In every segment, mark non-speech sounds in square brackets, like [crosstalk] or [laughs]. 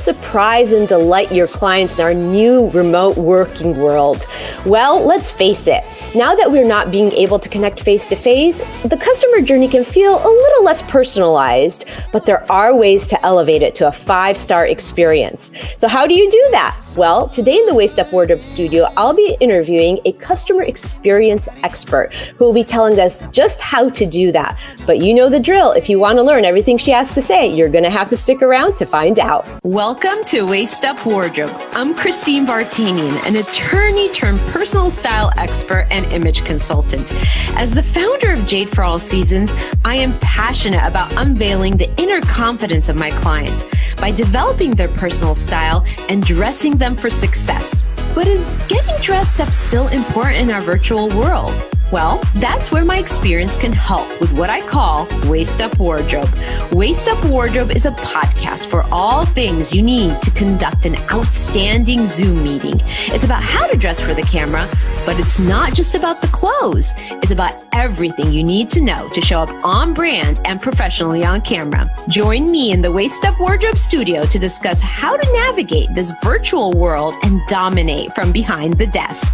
surprise and delight your clients in our new remote working world? Well, let's face it, now that we're not being able to connect face to face, the customer journey can feel a little less personalized, but there are ways to elevate it to a five star experience. So, how do you do that? Well, today in the Waist Up Wardrobe Studio, I'll be interviewing a customer experience expert who will be telling us just how to do that. But you know the drill. If you want to learn everything she has to say, you're going to have to stick around to find out. Welcome to Waist Up Wardrobe. I'm Christine Vartanian, an attorney turned personal style expert and image consultant. As the founder of Jade for All Seasons, I am passionate about unveiling the inner confidence of my clients by developing their personal style and dressing them for success. But is getting dressed up still important in our virtual world? Well, that's where my experience can help with what I call Waist Up Wardrobe. Waist Up Wardrobe is a podcast for all things you need to conduct an outstanding Zoom meeting. It's about how to dress for the camera, but it's not just about the clothes. It's about everything you need to know to show up on brand and professionally on camera. Join me in the Waist Up Wardrobe studio to discuss how to navigate this virtual world and dominate from behind the desk.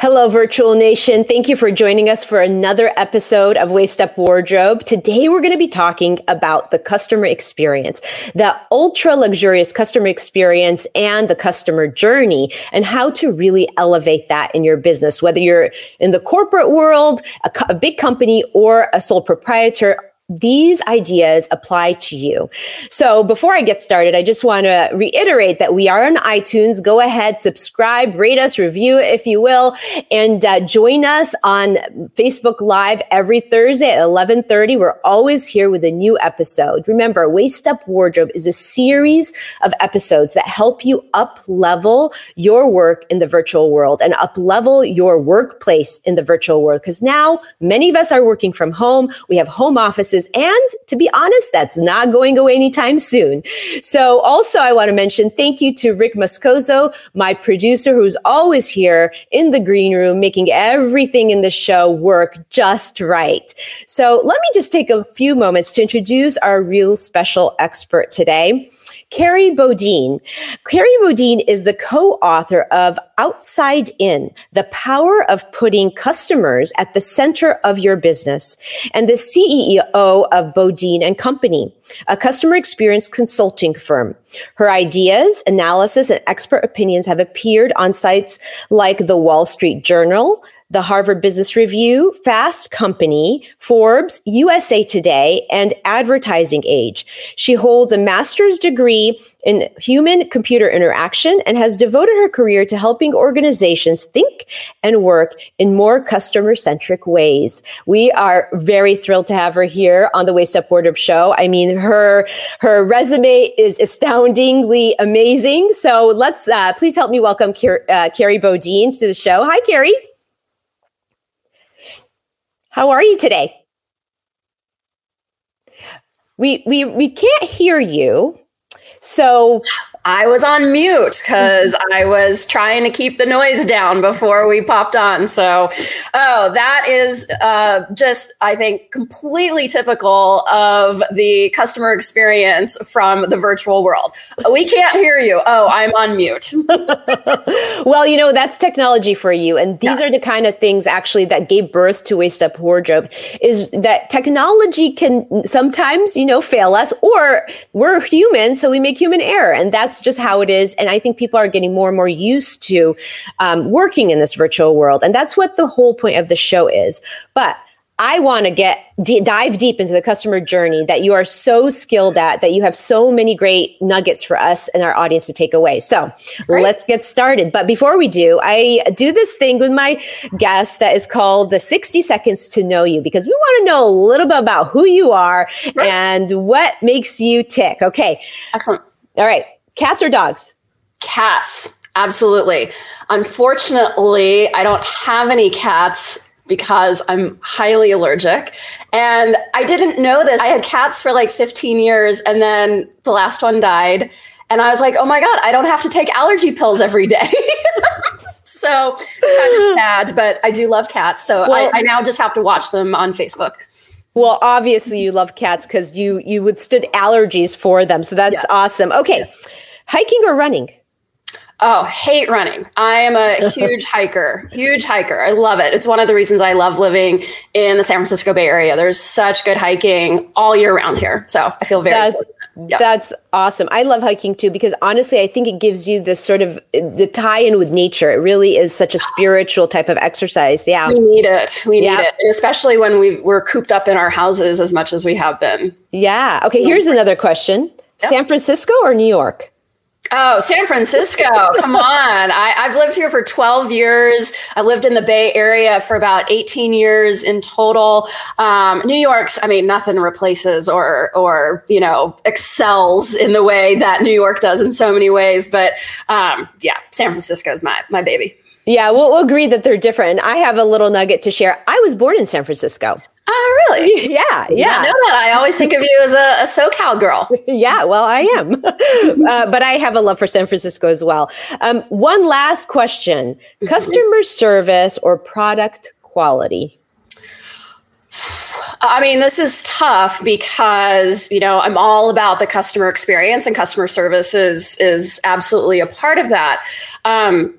Hello, Virtual Nation. Thank you for joining us for another episode of Waist Up Wardrobe. Today, we're going to be talking about the customer experience, the ultra luxurious customer experience and the customer journey, and how to really elevate that in your business, whether you're in the corporate world, a, a big company, or a sole proprietor these ideas apply to you. So before I get started, I just want to reiterate that we are on iTunes. Go ahead, subscribe, rate us, review if you will, and uh, join us on Facebook Live every Thursday at 1130. We're always here with a new episode. Remember, Waist Up Wardrobe is a series of episodes that help you up level your work in the virtual world and up level your workplace in the virtual world. Because now many of us are working from home. We have home offices and to be honest, that's not going away anytime soon. So also I want to mention thank you to Rick Moscoso, my producer, who's always here in the green room, making everything in the show work just right. So let me just take a few moments to introduce our real special expert today. Kerry Bodine. Kerry Bodine is the co-author of Outside In, the power of putting customers at the center of your business and the CEO of Bodine and Company, a customer experience consulting firm. Her ideas, analysis, and expert opinions have appeared on sites like the Wall Street Journal, the Harvard Business Review, Fast Company, Forbes, USA Today, and Advertising Age. She holds a master's degree in human computer interaction and has devoted her career to helping organizations think and work in more customer centric ways. We are very thrilled to have her here on the Waist Up Wardrobe Show. I mean, her, her resume is astoundingly amazing. So let's, uh, please help me welcome Car- uh, Kerry Bodine to the show. Hi, Kerry. How are you today? We we we can't hear you. So I was on mute because I was trying to keep the noise down before we popped on. So, oh, that is uh, just, I think, completely typical of the customer experience from the virtual world. We can't hear you. Oh, I'm on mute. [laughs] well, you know, that's technology for you. And these yes. are the kind of things actually that gave birth to Waist Up Wardrobe is that technology can sometimes, you know, fail us or we're human. So we make human error. And that's that's just how it is. And I think people are getting more and more used to um, working in this virtual world. And that's what the whole point of the show is. But I want to get d- dive deep into the customer journey that you are so skilled at that you have so many great nuggets for us and our audience to take away. So right. let's get started. But before we do, I do this thing with my guests that is called the 60 seconds to know you because we want to know a little bit about who you are right. and what makes you tick. Okay. Excellent. All right. Cats or dogs? Cats. Absolutely. Unfortunately, I don't have any cats because I'm highly allergic. And I didn't know this. I had cats for like 15 years and then the last one died. And I was like, oh my God, I don't have to take allergy pills every day. [laughs] so it's kind of sad, but I do love cats. So well, I, I now just have to watch them on Facebook. Well, obviously you love cats because you you withstood allergies for them. So that's yes. awesome. Okay. Yes. Hiking or running? Oh, hate running. I am a [laughs] huge hiker, huge hiker. I love it. It's one of the reasons I love living in the San Francisco Bay Area. There's such good hiking all year round here. So I feel very that's, yep. that's awesome. I love hiking too because honestly, I think it gives you this sort of the tie in with nature. It really is such a spiritual type of exercise. Yeah. We need it. We need it. And especially when we, we're cooped up in our houses as much as we have been. Yeah. Okay. Here's another question yep. San Francisco or New York? Oh, San Francisco. Come on. I, have lived here for 12 years. I lived in the Bay Area for about 18 years in total. Um, New York's, I mean, nothing replaces or, or, you know, excels in the way that New York does in so many ways. But um, yeah, San Francisco is my, my baby. Yeah, we'll, we'll agree that they're different. I have a little nugget to share. I was born in San Francisco. Oh, really? [laughs] Yeah, yeah. I know that. I always think of you as a, a SoCal girl. [laughs] yeah, well, I am. [laughs] uh, but I have a love for San Francisco as well. Um, one last question mm-hmm. customer service or product quality? I mean, this is tough because, you know, I'm all about the customer experience and customer service is, is absolutely a part of that. Um,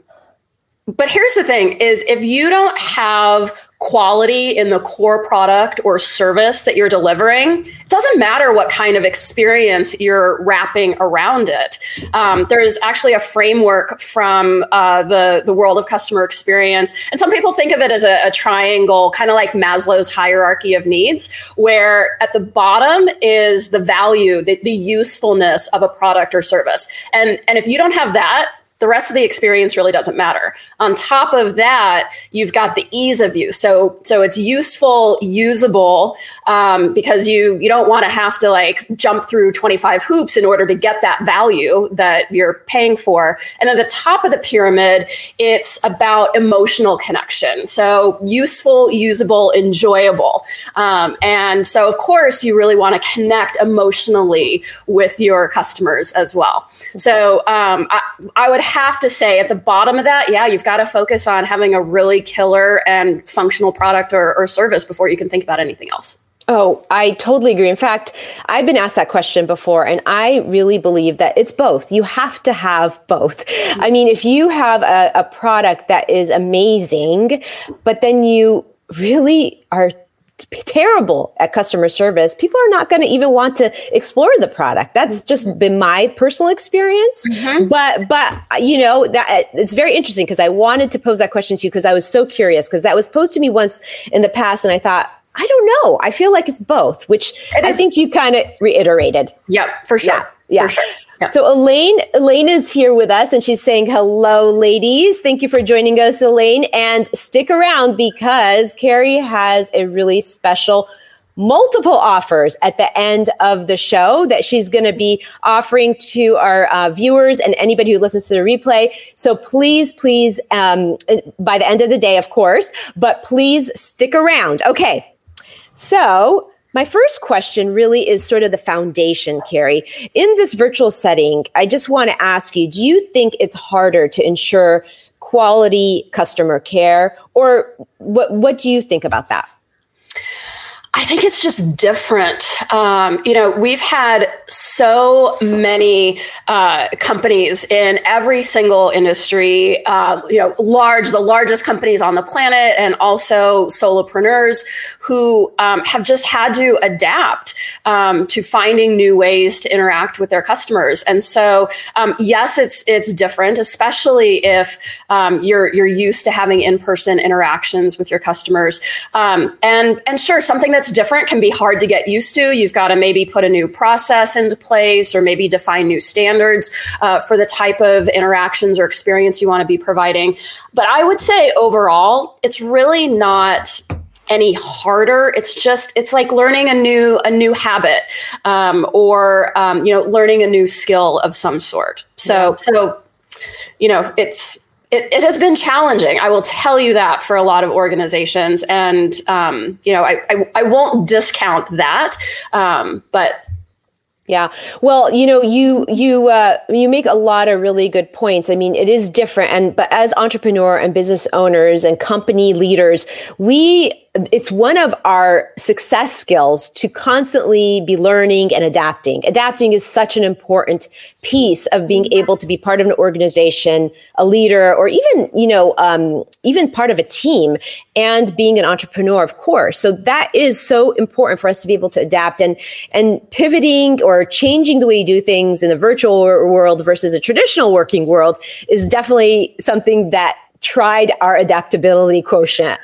but here's the thing is if you don't have quality in the core product or service that you're delivering, it doesn't matter what kind of experience you're wrapping around it. Um, there's actually a framework from uh, the, the world of customer experience. And some people think of it as a, a triangle, kind of like Maslow's hierarchy of needs, where at the bottom is the value, the, the usefulness of a product or service. And, and if you don't have that, the rest of the experience really doesn't matter. On top of that, you've got the ease of use. So, so it's useful, usable, um, because you you don't want to have to like jump through 25 hoops in order to get that value that you're paying for. And at the top of the pyramid, it's about emotional connection. So useful, usable, enjoyable. Um, and so, of course, you really want to connect emotionally with your customers as well. So um, I, I would have to say at the bottom of that, yeah, you've got to focus on having a really killer and functional product or, or service before you can think about anything else. Oh, I totally agree. In fact, I've been asked that question before, and I really believe that it's both. You have to have both. Mm-hmm. I mean, if you have a, a product that is amazing, but then you really are terrible at customer service, people are not going to even want to explore the product. That's just mm-hmm. been my personal experience. Mm-hmm. But, but, you know, that it's very interesting because I wanted to pose that question to you because I was so curious because that was posed to me once in the past. And I thought, I don't know. I feel like it's both, which I think you kind of reiterated. Yep, for sure. Yeah. yeah. For sure. So Elaine, Elaine is here with us and she's saying, hello, ladies. Thank you for joining us, Elaine. And stick around because Kerry has a really special multiple offers at the end of the show that she's going to be offering to our uh, viewers and anybody who listens to the replay. So please, please, um, by the end of the day, of course, but please stick around. Okay. So my first question really is sort of the foundation, Kerry. In this virtual setting, I just want to ask you do you think it's harder to ensure quality customer care, or what, what do you think about that? I think it's just different. Um, you know, we've had so many uh, companies in every single industry, uh, you know, large, the largest companies on the planet, and also solopreneurs who um, have just had to adapt um, to finding new ways to interact with their customers. And so, um, yes, it's it's different, especially if um, you're you're used to having in person interactions with your customers. Um, and and sure, something that's different can be hard to get used to. You've got to maybe put a new process into place or maybe define new standards uh, for the type of interactions or experience you want to be providing. But I would say overall, it's really not any harder it's just it's like learning a new a new habit um, or um, you know learning a new skill of some sort so yeah. so you know it's it, it, has been challenging. I will tell you that for a lot of organizations, and um, you know, I, I, I won't discount that, um, but Yeah. Well, you know, you you uh, you make a lot of really good points. I mean, it is different, and but as entrepreneur and business owners and company leaders, we it's one of our success skills to constantly be learning and adapting. Adapting is such an important piece of being able to be part of an organization, a leader, or even, you know, um, even part of a team and being an entrepreneur, of course. So that is so important for us to be able to adapt and, and pivoting or changing the way you do things in the virtual world versus a traditional working world is definitely something that tried our adaptability quotient.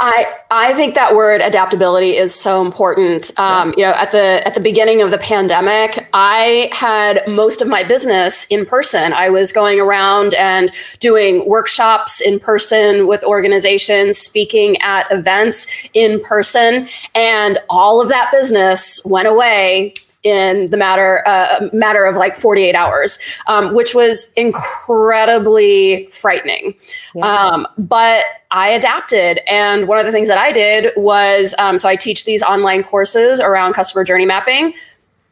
I I think that word adaptability is so important. Um, you know, at the at the beginning of the pandemic, I had most of my business in person. I was going around and doing workshops in person with organizations, speaking at events in person, and all of that business went away in the matter uh, matter of like 48 hours, um, which was incredibly frightening. Yeah. Um, but I adapted, and one of the things that I did was um, so I teach these online courses around customer journey mapping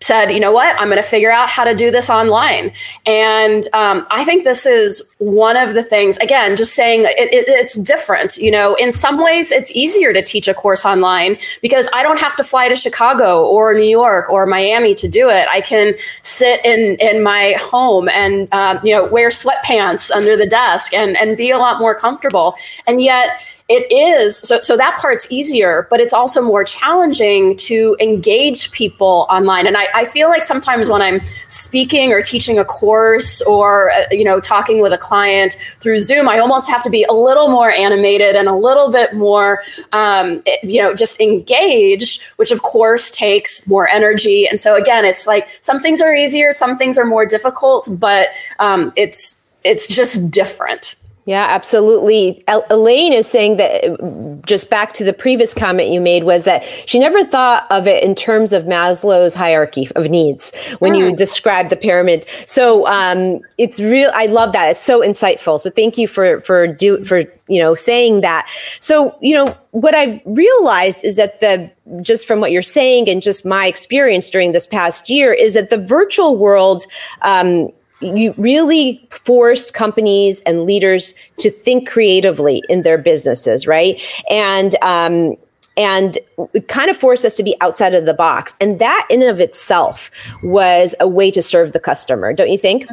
said, you know what, I'm going to figure out how to do this online. And um, I think this is one of the things, again, just saying it, it, it's different. You know, in some ways, it's easier to teach a course online because I don't have to fly to Chicago or New York or Miami to do it. I can sit in, in my home and, um, you know, wear sweatpants under the desk and, and be a lot more comfortable. And yet, it is so so that part's easier but it's also more challenging to engage people online. And i, I feel like sometimes when i'm speaking or teaching a course or uh, you know talking with a client through zoom i almost have to be a little more animated and a little bit more um, you know just engaged which of course takes more energy. And so again it's like some things are easier some things are more difficult but um, it's it's just different yeah, absolutely. Elaine is saying that just back to the previous comment you made was that she never thought of it in terms of Maslow's hierarchy of needs when mm. you describe the pyramid. So um, it's real. I love that. It's so insightful. So thank you for for do for you know saying that. So you know what I've realized is that the just from what you're saying and just my experience during this past year is that the virtual world um, you really forced companies and leaders to think creatively in their businesses, right? And um, and it kind of forced us to be outside of the box. And that in and of itself was a way to serve the customer, don't you think?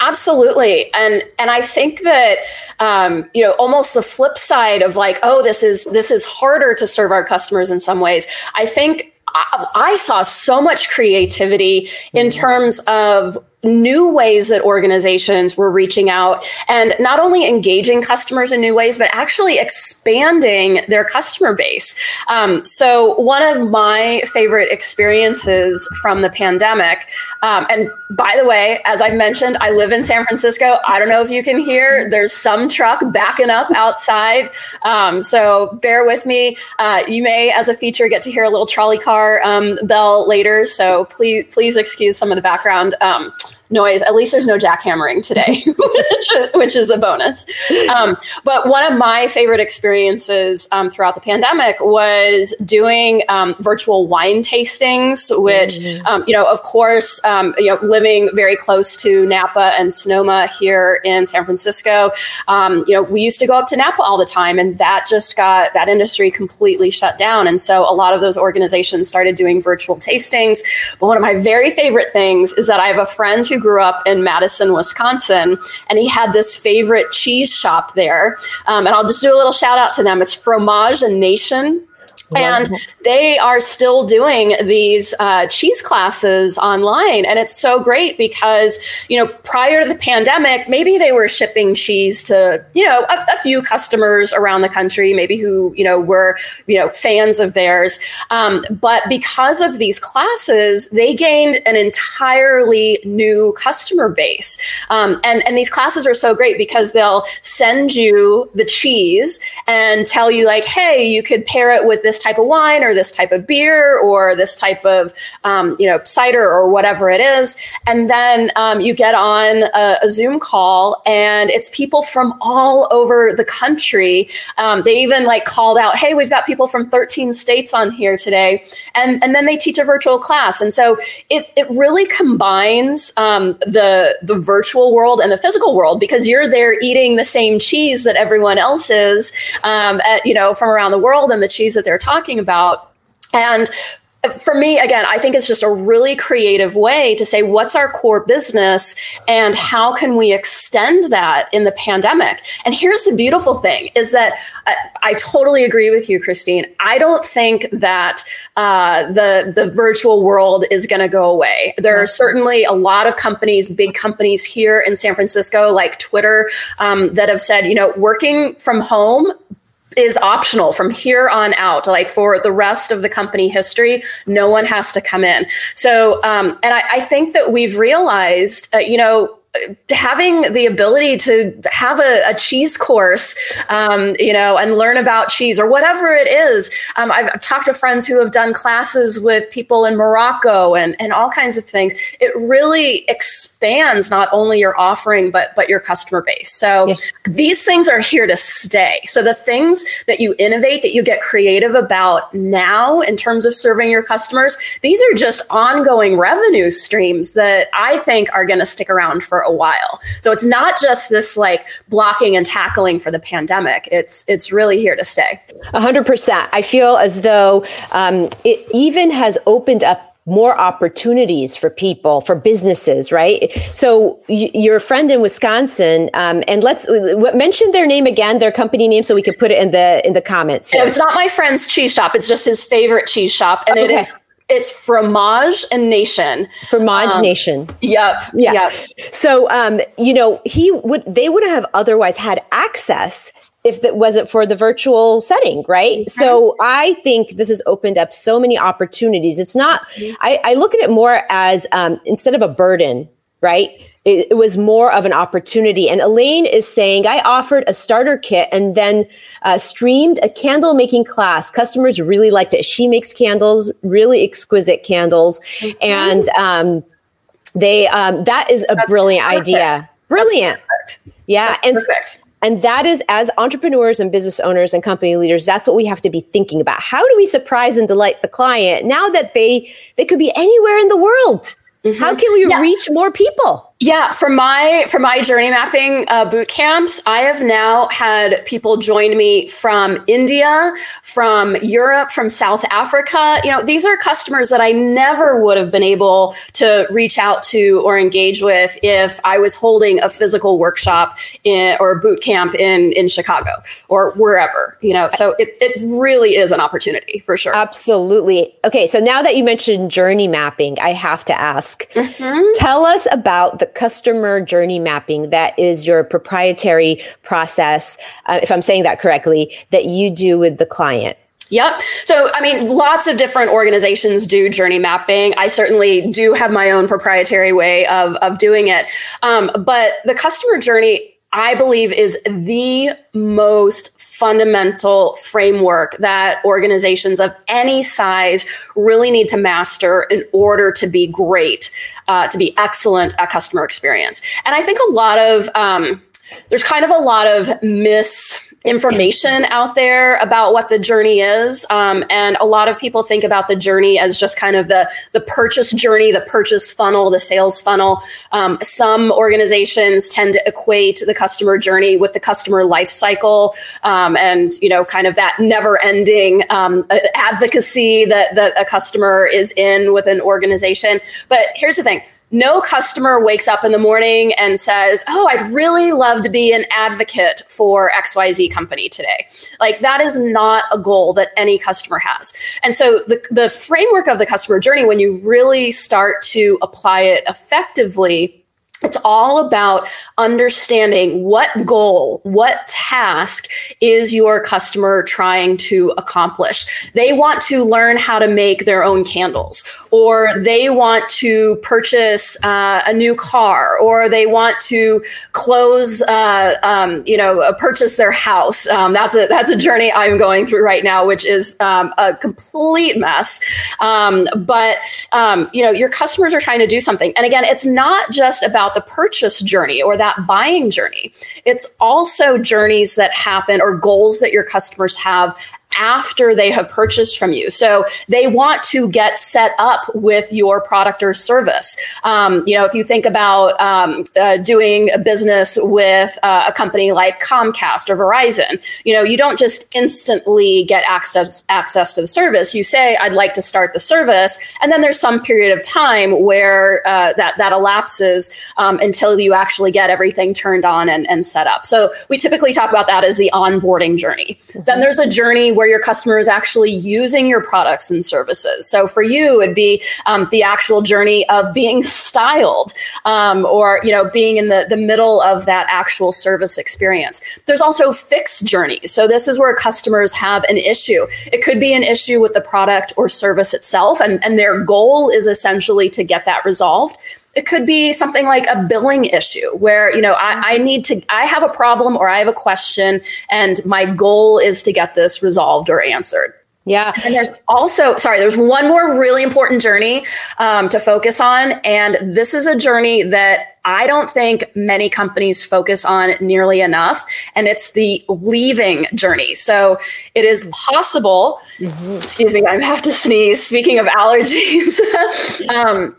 Absolutely, and and I think that um, you know almost the flip side of like, oh, this is this is harder to serve our customers in some ways. I think I, I saw so much creativity in mm-hmm. terms of new ways that organizations were reaching out and not only engaging customers in new ways, but actually expanding their customer base. Um, so, one of my favorite experiences from the pandemic, um, and by the way, as I mentioned, I live in San Francisco. I don't know if you can hear, there's some truck backing up outside. Um, so, bear with me. Uh, you may, as a feature, get to hear a little trolley car um, bell later. So, please, please excuse some of the background. Noise. At least there's no jackhammering today, [laughs] which is which is a bonus. Um, but one of my favorite experiences um, throughout the pandemic was doing um, virtual wine tastings, which mm-hmm. Um, you know, of course, um, you know, living very close to Napa and Sonoma here in San Francisco, um, you know, we used to go up to Napa all the time, and that just got that industry completely shut down. And so a lot of those organizations started doing virtual tastings. But one of my very favorite things is that I have a friend who grew up in Madison, Wisconsin, and he had this favorite cheese shop there. Um, and I'll just do a little shout out to them. It's Fromagination and they are still doing these uh, cheese classes online. And it's so great because you know prior to the pandemic maybe they were shipping cheese to you know a, a few customers around the country maybe who you know were you know fans of theirs. Um, but because of these classes they gained an entirely new customer base. Um, and and these classes are so great because they'll send you the cheese and tell you like hey you could pair it with this this type of wine or this type of beer or this type of, um, you know, cider or whatever it is. And then um, you get on a, a, Zoom call and it's people from all over the country. Um, they even like called out, hey, we've got people from 13 states on here today. And, and then they teach a virtual class. And so it, it really combines um, the, the virtual world and the physical world because you're there eating the same cheese that everyone else is, um, at, you know, from around the world and the cheese that they're talking about. And for me, again, I think it's just a really creative way to say what's our core business and how can we extend that in the pandemic. And here's the beautiful thing is that I, I totally agree with you, Christine. I don't think that uh, the the virtual world is going to go away. There are certainly a lot of companies, big companies here in San Francisco, like Twitter, um, that have said, you know, working from home is optional from here on out like for the rest of the company history no one has to come in so um, and I, I, think that we've realized uh, you know having the ability to have a, a cheese course, um, you know, and learn about cheese or whatever it is. Um, I've, I've, talked to friends who have done classes with people in Morocco and, and all kinds of things. It really not only your offering, but, but your customer base. So yes. these things are here to stay. So the things that you innovate, that you get creative about now in terms of serving your customers, these are just ongoing revenue streams that I think are going to stick around for a while. So it's not just this like blocking and tackling for the pandemic. It's it's really here to stay. A hundred percent. I feel as though um, it even has opened up more opportunities for people for businesses right so y- your friend in wisconsin um, and let's w- mention their name again their company name so we could put it in the in the comments here. it's not my friend's cheese shop it's just his favorite cheese shop and okay. it is it's Fromagination. Fromage um, Nation. Yep. Yeah. Yep. So, um, you know, he would, they would have otherwise had access if it wasn't for the virtual setting, right? Mm-hmm. So I think this has opened up so many opportunities. It's not, mm-hmm. I, I, look at it more as um, instead of a burden, right? It, it, was more of an opportunity. And Elaine is saying, I offered a starter kit and then uh, streamed a candle making class. Customers really liked it. She makes candles, really exquisite candles. Mm-hmm. And um, they, um, that is a That's brilliant perfect. idea. Brilliant. Yeah. That's and, perfect. And that is, as entrepreneurs and business owners and company leaders, that's what we have to be thinking about. How do we surprise and delight the client now that they they could be anywhere in the world? Mm-hmm. How can we yeah. reach more people? Yeah, for my for my journey mapping uh, boot camps, I have now had people join me from India, from Europe, from South Africa. You know, these are customers that I never would have been able to reach out to or engage with if I was holding a physical workshop in, or a boot camp in in Chicago or wherever. You know, so it it really is an opportunity for sure. Absolutely. Okay, so now that you mentioned journey mapping, I have to ask. Mm-hmm. Tell us about the customer journey mapping that is your proprietary process, uh, if I'm saying that correctly, that you do with the client. Yep. So, I mean, lots of different organizations do journey mapping. I certainly do have my own proprietary way of, of doing it. Um, but the customer journey, I believe, is the most fundamental framework that organizations of any size really need to master in order to be great, uh, to be excellent at customer experience. And I think a lot of, um, there's kind of a lot of mis information out there about what the journey is. Um, and a lot of people think about the journey as just kind of the, the purchase journey, the purchase funnel, the sales funnel. Um, some organizations tend to equate the customer journey with the customer life cycle um, and, you know, kind of that never ending um, advocacy that, that a customer is in with an organization. But here's the thing no customer wakes up in the morning and says, Oh, I'd really love to be an advocate for XYZ company today. Like that is not a goal that any customer has. And so the, the framework of the customer journey, when you really start to apply it effectively, it's all about understanding what goal, what task is your customer trying to accomplish. They want to learn how to make their own candles or they want to purchase uh, a new car, or they want to close, uh, um, you know, purchase their house. Um, that's a that's a journey I'm going through right now, which is um, a complete mess. Um, but um, you know, your customers are trying to do something, and again, it's not just about the purchase journey or that buying journey. It's also journeys that happen or goals that your customers have after they have purchased from you. So they want to get set up with your product or service. Um, you know, if you think about um, uh, doing a business with uh, a company like Comcast or Verizon, you know, you don't just instantly get access access to the service. You say, "I'd like to start the service," and then there's some period of time where uh, that that elapses um, until you actually get everything turned on and, and set up. So we typically talk about that as the onboarding journey. Mm-hmm. Then there's a journey where your customer is actually using your products and services. So for you, it'd be um, the actual journey of being [laughs] styled um, or, you know, being in the, the middle of that actual service experience. There's also fixed journeys. So this is where customers have an issue. It could be an issue with the product or service itself, and, and their goal is essentially to get that resolved it could be something like a billing issue where you know I, I, need to i have a problem or i have a question and my goal is to get this resolved or answered yeah and there's also sorry there's one more really important journey um, to focus on and this is a journey that I don't think many companies focus on nearly enough, and it's the leaving journey. So it is possible, mm-hmm. excuse me, I have to sneeze. Speaking of allergies, [laughs] um,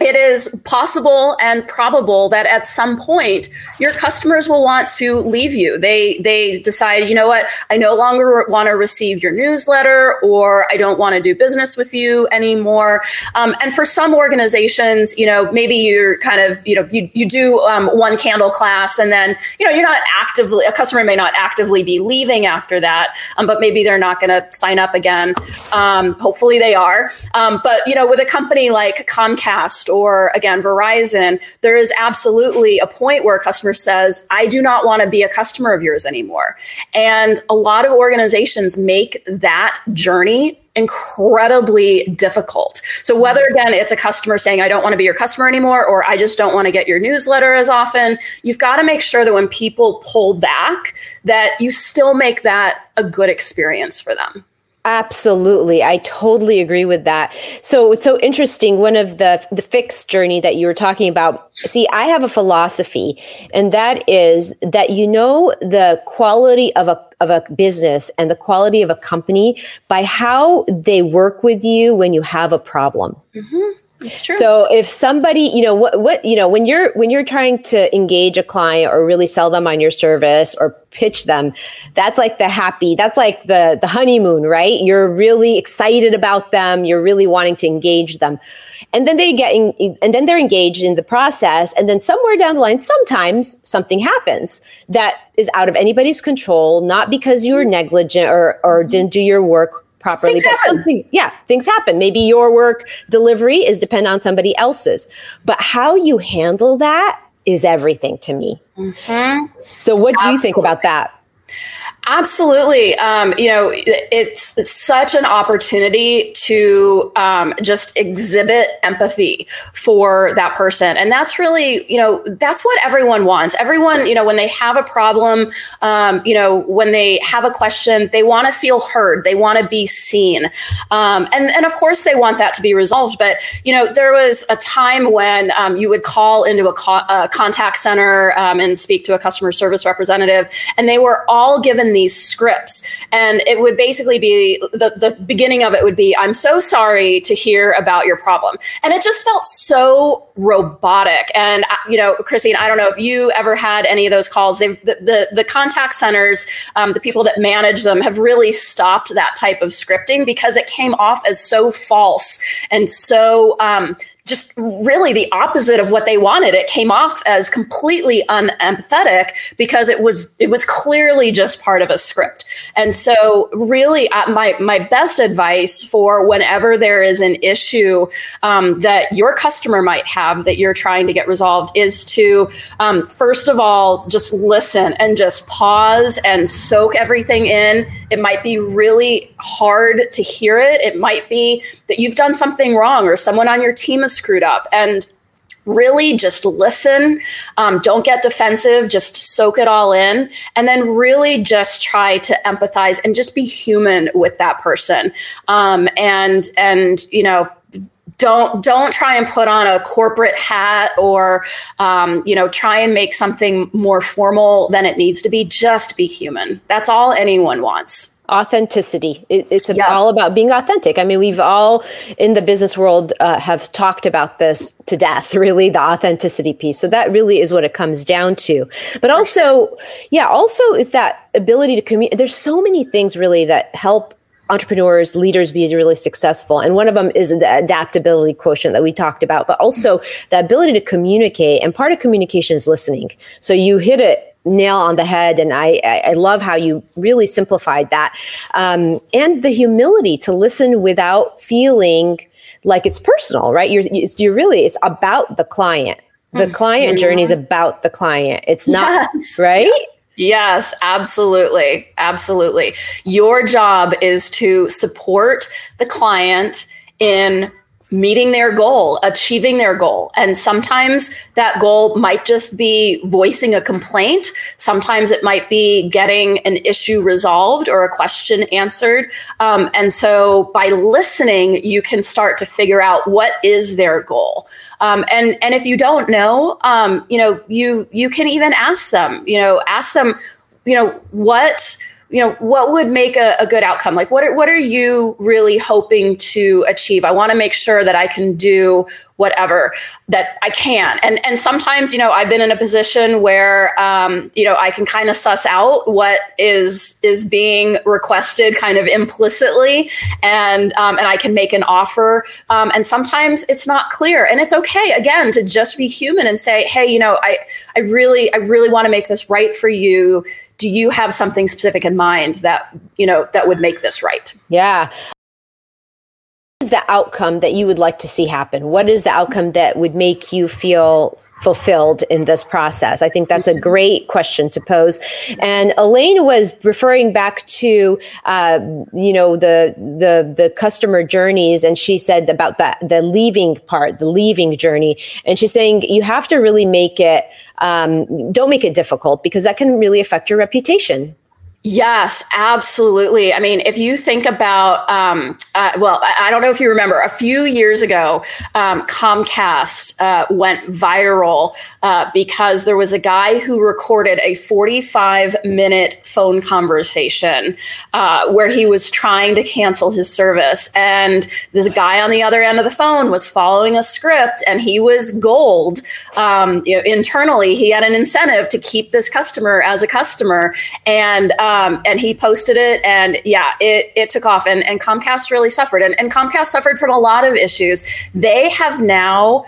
it is possible and probable that at some point your customers will want to leave you. They they decide, you know what, I no longer want to receive your newsletter, or I don't want to do business with you anymore. Um, and for some organizations, you know, maybe you're kind of, you know, you you do um, one candle class, and then you know you're not actively a customer may not actively be leaving after that, um, but maybe they're not going to sign up again. Um, hopefully they are. Um, but you know, with a company like Comcast or again Verizon, there is absolutely a point where a customer says, I do not want to be a customer of yours anymore. And a lot of organizations make that journey incredibly difficult. So whether mm-hmm. again it's a customer saying I don't want to be your customer anymore or I just don't want to get your newsletter as often, you've got to make sure that when people pull back that you still make that a good experience for them. Absolutely. I totally agree with that. So it's so interesting. One of the, the fixed journey that you were talking about. See, I have a philosophy and that is that you know the quality of a, of a business and the quality of a company by how they work with you when you have a problem. Mm-hmm. So if somebody, you know, what, what, you know, when you're, when you're trying to engage a client or really sell them on your service or pitch them, that's like the happy, that's like the, the honeymoon, right? You're really excited about them. You're really wanting to engage them. And then they get, in, and then they're engaged in the process. And then somewhere down the line, sometimes something happens that is out of anybody's control, not because you were negligent or, or mm-hmm. didn't do your work properly. Things yeah, things happen. Maybe your work delivery is dependent on somebody else's, but how you handle that is everything to me. Mm-hmm. So, what do Absolutely. you think about that? Absolutely. Um, you know, it's, it's, such an opportunity to um, just exhibit empathy for that person. And that's really, you know, that's what everyone wants. Everyone, you know, when they have a problem, um, you know, when they have a question, they want to feel heard, they want to be seen. Um, and, and of course, they want that to be resolved. But, you know, there was a time when um, you would call into a, co- a contact center um, and speak to a customer service representative, and they were all given these scripts. And it would basically be the, the beginning of it would be, I'm so sorry to hear about your problem. And it just felt so robotic. And, uh, you know, Christine, I don't know if you ever had any of those calls. They've, the, the, the contact centers, um, the people that manage them have really stopped that type of scripting because it came off as so false and so um, just really the opposite of what they wanted. It came off as completely unempathetic because it was it was clearly just part of a script. And so, really, uh, my my best advice for whenever there is an issue um, that your customer might have that you're trying to get resolved is to um, first of all just listen and just pause and soak everything in. It might be really hard to hear it. It might be that you've done something wrong or someone on your team is screwed up. And really just listen. Um, don't get defensive. Just soak it all in. And then really just try to empathize and just be human with that person. Um, and, and, you know, don't don't try and put on a corporate hat or um, you know try and make something more formal than it needs to be just be human that's all anyone wants authenticity. It, it's yeah. all about being authentic. I mean we've all in the business world uh, have talked about this to death [laughs] really the authenticity piece. So that really is what it comes down to. But also yeah also is that ability to communicate there's so many things really that help entrepreneurs leaders be really successful. And one of them is the adaptability quotient that we talked about but also the ability to communicate. And part of communication is listening. So you hit it nail on the head. And I, I love how you really simplified that. Um, and the humility to listen without feeling like it's personal, right? You're, it's, you're really, it's about the client. The mm-hmm. client journey is about the client. It's not, yes. right? Yes. Yes, absolutely. Absolutely. Your job is to support the client in meeting their goal, achieving their goal. And sometimes that goal might just be voicing a complaint. Sometimes it might be getting an issue resolved or a question answered. Um, and so by listening, you can start to figure out what is their goal. Um, and, and if you don't know, um, you know, you, you can even ask them, you know, ask them, you know, what, you know what would make a, a, good outcome like what are, what are you really hoping to achieve i want to make sure that i can do whatever that I can. And and sometimes, you know, I've been in a position where um, you know, I can kind of suss out what is is being requested kind of implicitly and um, and I can make an offer. Um, and sometimes it's not clear. And it's okay again to just be human and say, hey, you know, I I really, I really want to make this right for you. Do you have something specific in mind that, you know, that would make this right? Yeah is the outcome that you would like to see happen? What is the outcome that would make you feel fulfilled in this process? I think that's a great question to pose. And Elaine was referring back to, uh, you know, the the the customer journeys, and she said about that the leaving part, the leaving journey, and she's saying you have to really make it, um, don't make it difficult because that can really affect your reputation. Yes, absolutely. I mean, if you think about, um, uh, well, I, don't know if you remember, a few years ago, um, Comcast uh, went viral uh, because there was a guy who recorded a 45 minute phone conversation uh, where he was trying to cancel his service. And the guy on the other end of the phone was following a script and he was gold. Um, you know, internally, he had an incentive to keep this customer as a customer. And uh, um, and he posted it, and yeah, it it took off, and and Comcast really suffered, and, and Comcast suffered from a lot of issues. They have now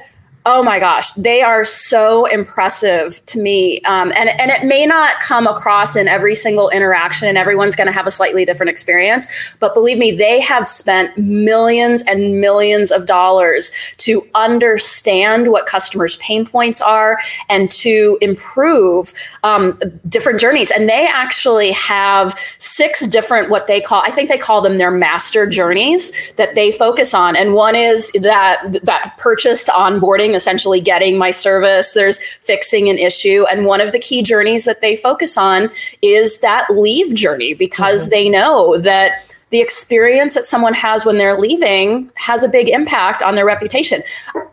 Oh my gosh, they are so impressive to me. Um, and, and it may not come across in every single interaction, and everyone's going to have a slightly different experience. But believe me, they have spent millions and millions of dollars to understand what customers' pain points are and to improve um, different journeys. And they actually have six different, what they call, I think they call them their master journeys that they focus on. And one is that, that purchased onboarding essentially getting my service, there's fixing an issue. And one of the key journeys that they focus on is that leave journey because mm-hmm. they know that the experience that someone has when they're leaving has a big impact on their reputation.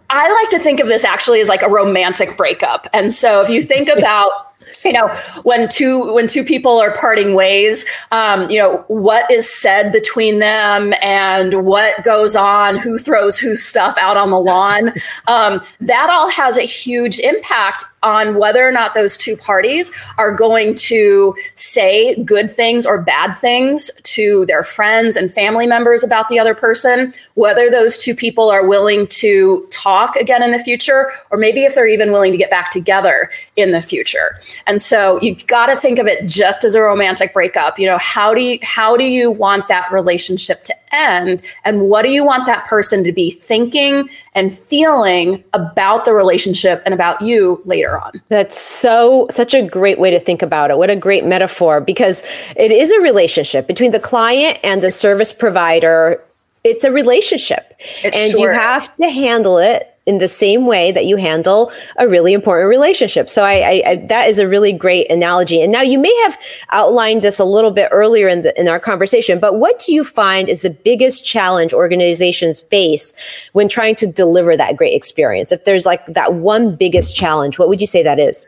I like to think of this actually as like a romantic breakup. And so if you think [laughs] about [laughs] you know when two when two people are parting ways um, you know what is said between them and what goes on who throws whose stuff out on the lawn [laughs] um, that all has a huge impact on whether or not those two parties are going to say good things or bad things to their friends and family members about the other person, whether those two people are willing to talk again in the future, or maybe if they're even willing to get back together in the future. And so you've got to think of it just as a romantic breakup. You know, how do you how do you want that relationship to end? And what do you want that person to be thinking and feeling about the relationship and about you later on. That's so such a great way to think about it. What a great metaphor because it is a relationship between the client and the service provider. It's a relationship. And you have to handle it in the same way that you handle a really important relationship. So I, I, I, that is a really great analogy. And now you may have outlined this a little bit earlier in the in our conversation, but what do you find is the biggest challenge organizations face when trying to deliver that great experience? If there's like that one biggest challenge, what would you say that is?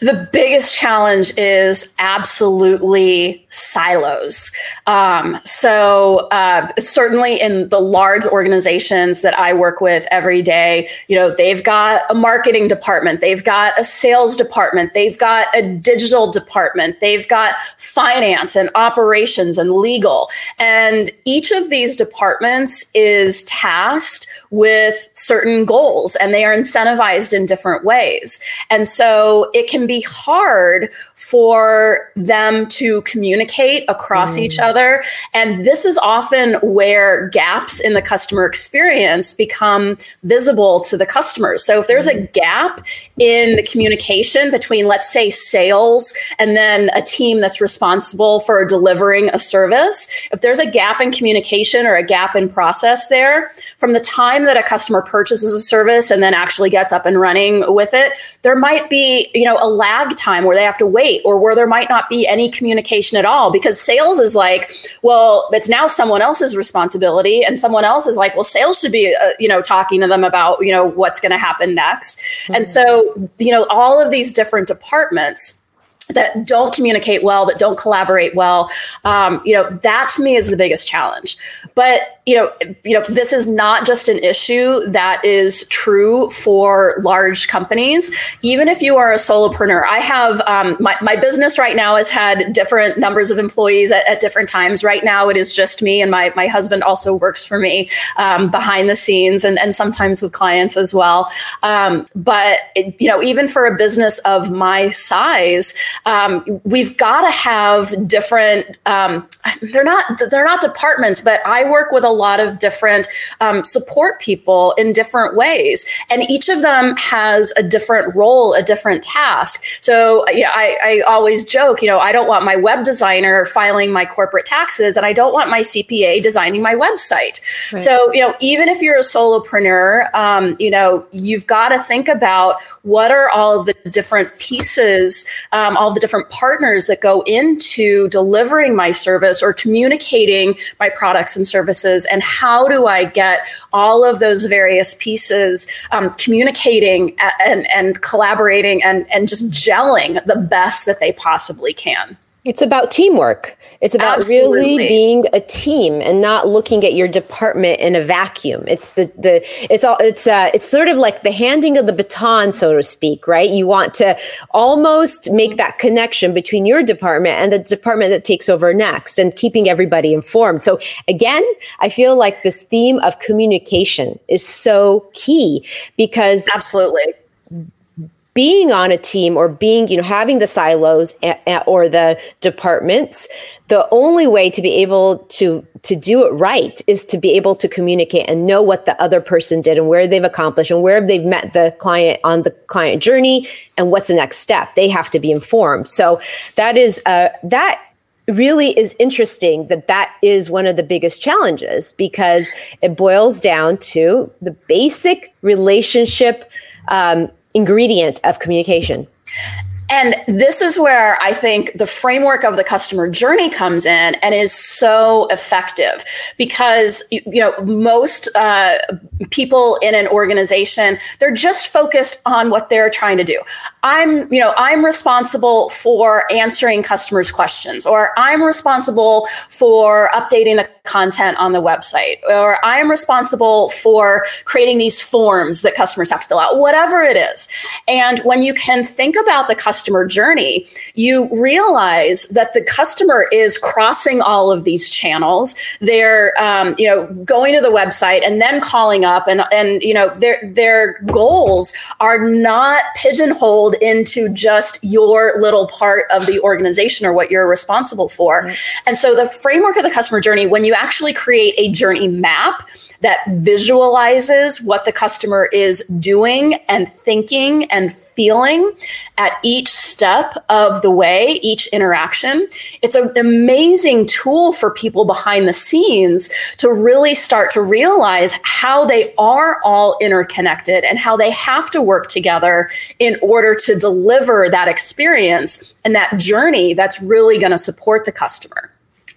The biggest challenge is absolutely silos. Um, so, uh, certainly in the large organizations that I work with every day, you know, they've got a marketing department, they've got a sales department, they've got a digital department, they've got finance and operations and legal. And each of these departments is tasked with certain goals and they are incentivized in different ways. And so it can be hard for them to communicate across mm. each other. And this is often where gaps in the customer experience become visible to the customers. So if there's a mm. gap in the communication between, let's say, sales and then a team that's responsible for delivering a service, if there's a gap in communication or a gap in process there, from the time that a customer purchases a service and then actually gets up and running with it, there might be, you know, a lag time where they have to wait or where there might not be any communication at all because sales is like, well, it's now someone else's responsibility and someone else is like, well, sales should be, uh, you know, talking to them about, you know, what's going to happen next. Mm-hmm. And so, you know, all of these different departments that don't communicate well, that don't collaborate well, um, you know, that to me is the biggest challenge. But you know, you know, this is not just an issue that is true for large companies. Even if you are a solopreneur, I have um, my my business right now has had different numbers of employees at, at, different times. Right now, it is just me, and my my husband also works for me um, behind the scenes, and and sometimes with clients as well. Um, but it, you know, even for a business of my size um, we've got to have different. Um, they're not they're not departments, but I work with a lot of different um, support people in different ways, and each of them has a different role, a different task. So yeah, I, I always joke, you know, I don't want my web designer filing my corporate taxes, and I don't want my CPA designing my website. Right. So you know, even if you're a solopreneur, um, you know, you've got to think about what are all the different pieces, um, all the different partners that go into delivering my service or communicating my products and services and how do i get all of those various pieces um, communicating and, and collaborating and, and just gelling the best that they possibly can it's about teamwork. It's about Absolutely. really being a team and not looking at your department in a vacuum. It's the the it's all it's uh it's sort of like the handing of the baton, so to speak, right? You want to almost make that connection between your department and the department that takes over next and keeping everybody informed. So again, I feel like this theme of communication is so key because Absolutely being on a team or being, you know, having the silos or the departments, the only way to be able to to do it right is to be able to communicate and know what the other person did and where they've accomplished and where they've met the client on the client journey and what's the next step. They have to be informed. So that is uh, that really is interesting that that is one of the biggest challenges because it boils down to the basic relationship um, ingredient of communication. And this is where I think the framework of the customer journey comes in and is so effective because, you know, most uh, people in an organization, they're just focused on what they're trying to do. I'm, you know, I'm responsible for answering customers' questions, or I'm responsible for updating the content on the website, or I'm responsible for creating these forms that customers have to fill out, whatever it is. And when you can think about the customer journey, you realize that the customer is crossing all of these channels. They're, um, you know, going to the website and then calling up, and and you know, their their goals are not pigeonholed into just your little part of the organization or what you're responsible for. And so, the framework of the customer journey, when you actually create a journey map that visualizes what the customer is doing and thinking and feeling at each step of the way, each interaction. It's an amazing tool for people behind the scenes to really start to realize how they are all interconnected and how they have to work together in order to deliver that experience and that journey that's really going to support the customer.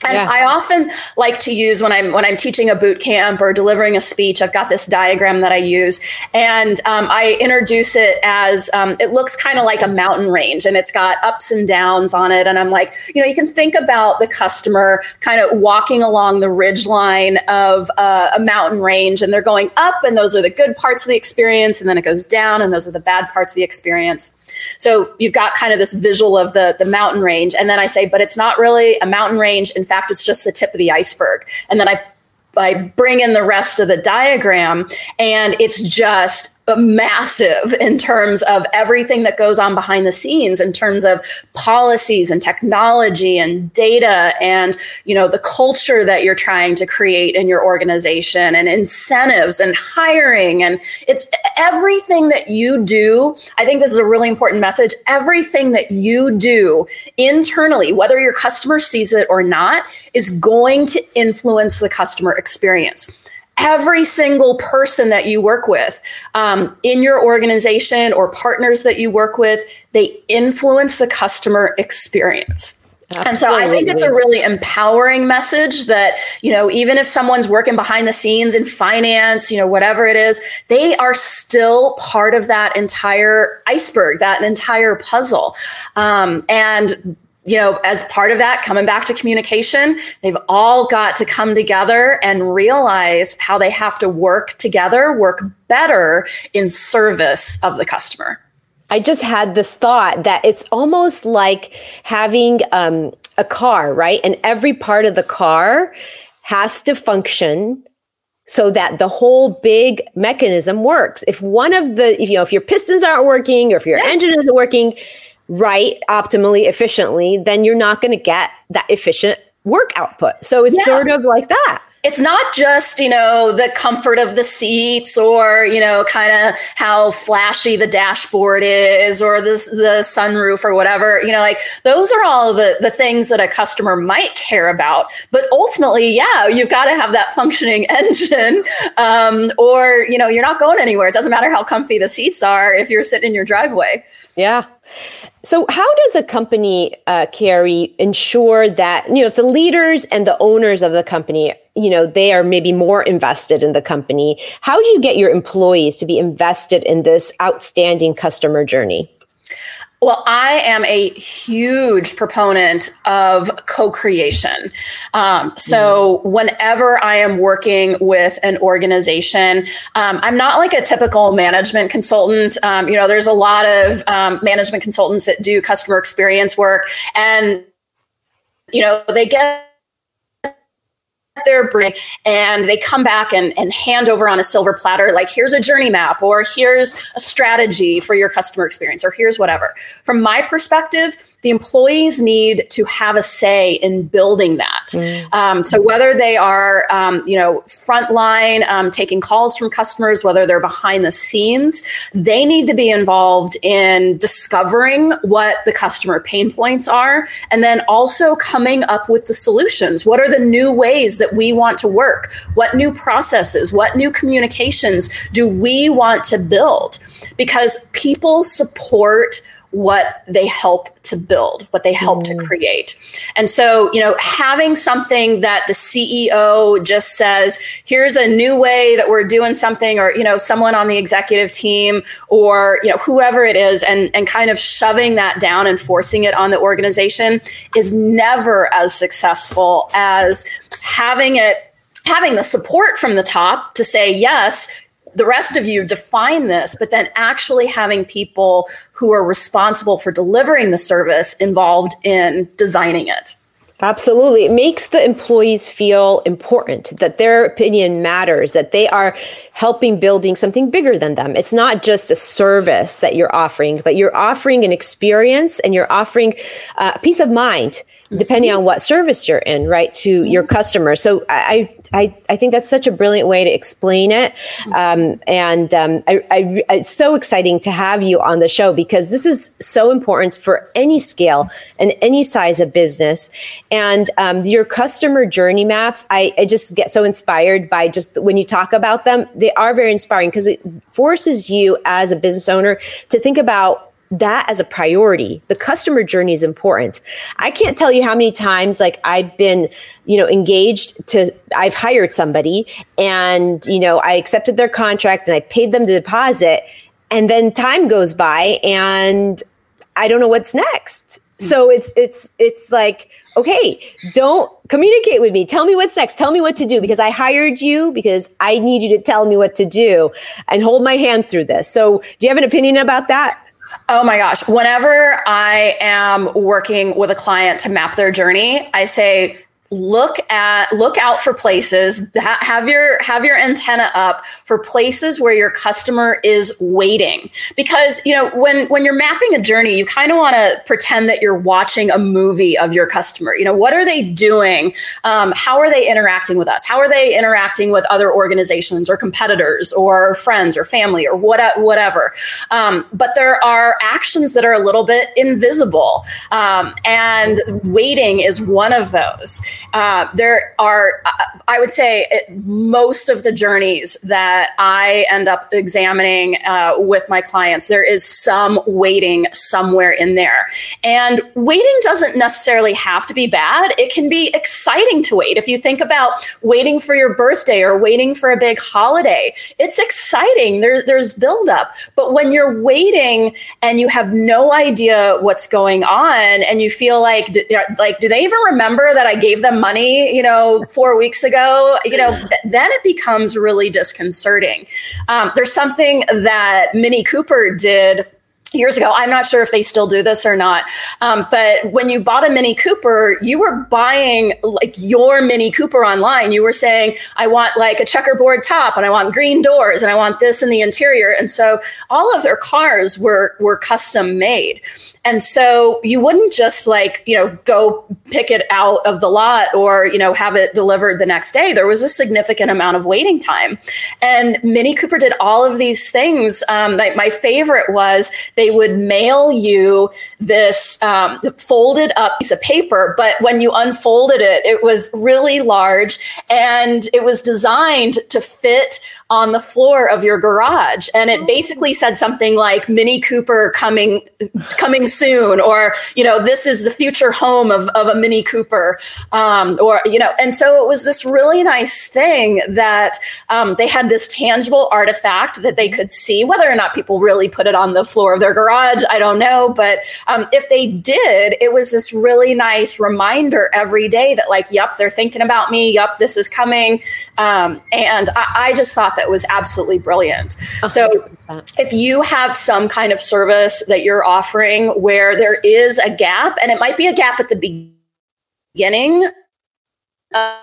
And yeah. I often like to use when I'm when I'm teaching a boot camp or delivering a speech. I've got this diagram that I use, and um, I introduce it as um, it looks kind of like a mountain range, and it's got ups and downs on it. And I'm like, you know, you can think about the customer kind of walking along the ridge line of uh, a mountain range, and they're going up, and those are the good parts of the experience, and then it goes down, and those are the bad parts of the experience. So you've got kind of this visual of the, the mountain range. And then I say, but it's not really a mountain range. In fact, it's just the tip of the iceberg. And then I I bring in the rest of the diagram and it's just massive in terms of everything that goes on behind the scenes in terms of policies and technology and data and you know the culture that you're trying to create in your organization and incentives and hiring. And it's everything that you do. I think this is a really important message. Everything that you do internally whether your customer sees it or not is going to influence the customer experience every single person that you work with um, in your organization or partners that you work with, they influence the customer experience. Absolutely. And so I think it's a really empowering message that, you know, even if someone's working behind the scenes in finance, you know, whatever it is, they are still part of that entire iceberg, that entire puzzle. Um, and you know, as part of that, coming back to communication, they've all got to come together and realize how they have to work together, work better in service of the customer. I just had this thought that it's almost like having um, a car, right? And every part of the car has to function so that the whole big mechanism works. If one of the, if, you know, if your pistons aren't working or if your yeah. engine isn't working, right optimally efficiently then you're not going to get that efficient work output. So it's yeah. sort of like that. It's not just you know the comfort of the seats or you know kind of how flashy the dashboard is or the, the sunroof or whatever. You know like those are all the, the things that a customer might care about. But ultimately yeah you've got to have that functioning [laughs] engine um, or you know you're not going anywhere. It doesn't matter how comfy the seats are if you're sitting in your driveway. Yeah so, how does a company, uh, Kerry, ensure that you know if the leaders and the owners of the company, you know, they are maybe more invested in the company? How do you get your employees to be invested in this outstanding customer journey? Well, I am a huge proponent of co creation. Um, so, mm. whenever I am working with an organization, um, I'm not like a typical management consultant. Um, you know, there's a lot of um, management consultants that do customer experience work, and, you know, they get their brain and they come back and, and hand over on a silver platter like here's a journey map or here's a strategy for your customer experience or here's whatever. From my perspective the employees need to have a say in building that mm. um, so whether they are um, you know frontline um, taking calls from customers whether they're behind the scenes they need to be involved in discovering what the customer pain points are and then also coming up with the solutions what are the new ways that we want to work? What new processes, what new communications do we want to build? Because people support what they help to build, what they help mm. to create. And so, you know, having something that the CEO just says, here's a new way that we're doing something, or, you know, someone on the executive team or, you know, whoever it is, and, and kind of shoving that down and forcing it on the organization is never as successful as having it having the support from the top to say yes the rest of you define this, but then actually having people who are responsible for delivering the service involved in designing it. Absolutely. It makes the employees feel important, that their opinion matters, that they are helping building something bigger than them. It's not just a service that you're offering, but you're offering an experience and you're offering uh, peace of mind depending on what service you're in, right, to your customer. So I, I, I think that's such a brilliant way to explain it. Um, and um, I, I, it's so exciting to have you on the show because this is so important for any scale and any size of business. And um, your customer journey maps, I, I just get so inspired by just when you talk about them, they are very inspiring because it forces you as a business owner to think about that as a priority. The customer journey is important. I can't tell you how many times like I've been, you know, engaged to I've hired somebody and, you know, I accepted their contract and I paid them the deposit and then time goes by and I don't know what's next. So it's it's it's like, okay, don't communicate with me. Tell me what's next. Tell me what to do because I hired you because I need you to tell me what to do and hold my hand through this. So, do you have an opinion about that? Oh my gosh. Whenever I am working with a client to map their journey, I say, look at look out for places. Have your have your antenna up for places where your customer is waiting. Because you know when when you're mapping a journey you kind of want to pretend that you're watching a movie of your customer. You know what are they doing? Um, how are they interacting with us? How are they interacting with other organizations or competitors or friends or family or what whatever? Um, but there are actions that are a little bit invisible um, and waiting is one of those uh, there are, I would say, most of the journeys that I end up examining uh, with my clients, there is some waiting somewhere in there. And waiting doesn't necessarily have to be bad. It can be exciting to wait. If you think about waiting for your birthday or waiting for a big holiday, it's exciting. There, there's buildup. But when you're waiting and you have no idea what's going on and you feel like, like, do they even remember that I gave them money, you know, four weeks ago, you know, th- then it becomes really disconcerting. Um, there's something that Mini Cooper did years ago. I'm not sure if they still do this or not. Um, but when you bought a Mini Cooper, you were buying like your Mini Cooper online. You were saying, I want like a checkerboard top and I want green doors and I want this in the interior. And so all of their cars were, were custom made. And so you wouldn't just like, you know, go pick it out of the lot or, you know, have it delivered the next day. There was a significant amount of waiting time. And Mini Cooper did all of these things. Um, my, my favorite was they would mail you this um, folded up piece of paper, but when you unfolded it, it was really large and it was designed to fit on the floor of your garage. And it basically said something like mini cooper coming coming soon or you know this is the future home of, of a mini cooper. Um, or you know and so it was this really nice thing that um, they had this tangible artifact that they could see. Whether or not people really put it on the floor of their garage i don't know. But um, if they did it was this really nice reminder every day that like yep they're thinking about me. Yep this is coming. Um, and I, I just thought that was absolutely brilliant. 100%. So if you have some kind of service that you're offering where there is a gap, and it might be a gap at the beginning. Uh,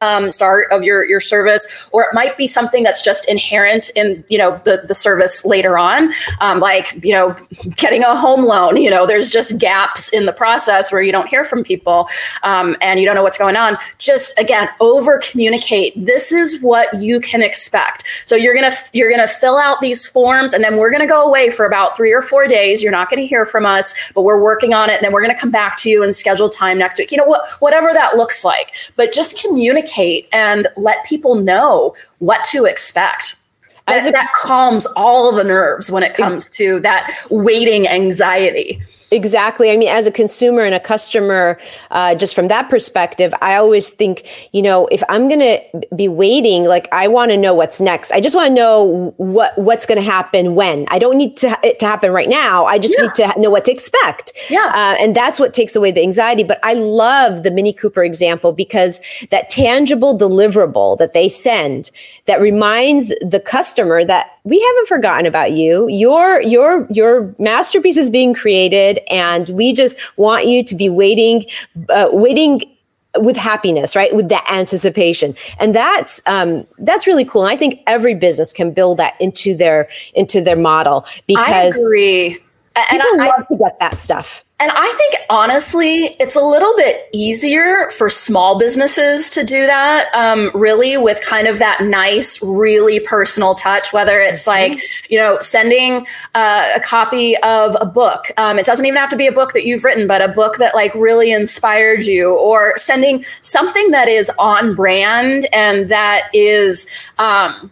um, start of your your service, or it might be something that's just inherent in you know the the service later on, um, like you know getting a home loan. You know, there's just gaps in the process where you don't hear from people um, and you don't know what's going on. Just again, over communicate. This is what you can expect. So you're gonna you're gonna fill out these forms, and then we're gonna go away for about three or four days. You're not gonna hear from us, but we're working on it. And then we're gonna come back to you and schedule time next week. You know what, whatever that looks like, but just communicate and let people know what to expect. that, a, that calms all the nerves when it comes to that waiting anxiety. Exactly. I mean, as a consumer and a customer, uh, just from that perspective, I always think, you know, if I'm going to be waiting, like I want to know what's next. I just want to know what what's going to happen when. I don't need to, it to happen right now. I just yeah. need to know what to expect. Yeah. Uh, and that's what takes away the anxiety. But I love the Mini Cooper example because that tangible deliverable that they send that reminds the customer that we haven't forgotten about you. Your your your masterpiece is being created, and we just want you to be waiting, uh, waiting with happiness, right? With that anticipation, and that's um, that's really cool. And I think every business can build that into their into their model because I agree. And people I, love I, to get that stuff. And I think honestly, it's a little bit easier for small businesses to do that, um, really, with kind of that nice, really personal touch, whether it's mm-hmm. like, you know, sending uh, a copy of a book. Um, it doesn't even have to be a book that you've written, but a book that like really inspired you, or sending something that is on brand and that is, um,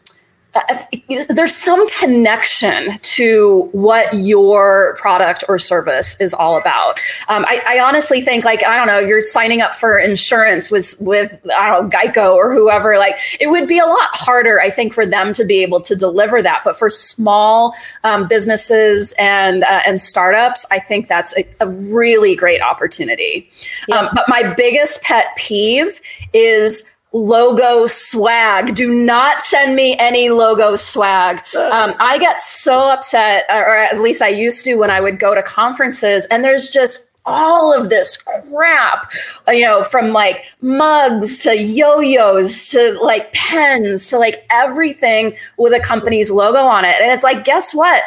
there's some connection to what your product or service is all about. Um, I, I, honestly think, like, I don't know, you're signing up for insurance with with I don't know Geico or whoever. Like, it would be a lot harder, I think, for them to be able to deliver that. But for small um, businesses and uh, and startups, I think that's a, a really great opportunity. Yeah. Um, but my biggest pet peeve is logo swag. Do not send me any logo swag. Um, I get so upset, or at least I used to when I would go to conferences, and there's just all of this crap, you know, from like mugs to yo yos to like pens to like everything with a company's logo on it. And it's like, guess what?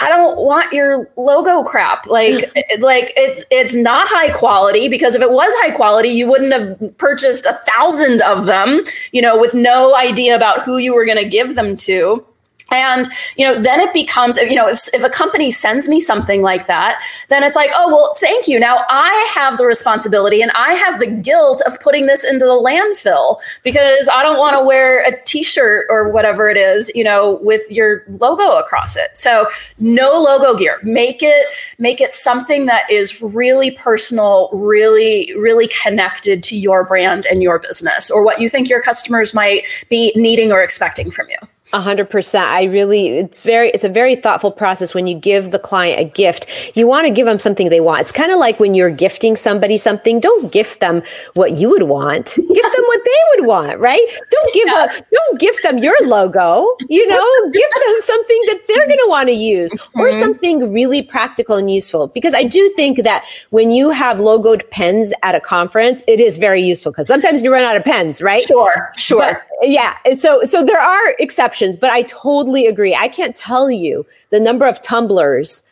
I don't want your logo crap. Like, [laughs] like it's it's not high quality because if it was high quality, you wouldn't have purchased a thousand of them. You know, with no idea about who you were going to give them to. And, you know, then it becomes, you know, if, if a company sends me something like that, then it's like, oh, well, thank you. Now I have the responsibility and I have the guilt of putting this into the landfill because I don't want to wear a t shirt or whatever it is, you know, with your logo across it. So no logo gear. Make it, make it something that is really personal, really, really connected to your brand and your business or what you think your customers might be needing or expecting from you. A hundred percent. I really, it's very, it's a very thoughtful process when you give the client a gift. You want to give them something they want. It's kind of like when you're gifting somebody something. Don't gift them what you would want. Give them what they would want, right? Don't give yeah. a, don't gift them your logo. You know, give them something that they're going to want to use mm-hmm. or something really practical and useful. Because I do think that when you have logoed pens at a conference, it is very useful because sometimes you run out of pens, right? Sure, sure. But, yeah. So, so there are exceptions, but I totally agree. I can't tell you the number of tumblers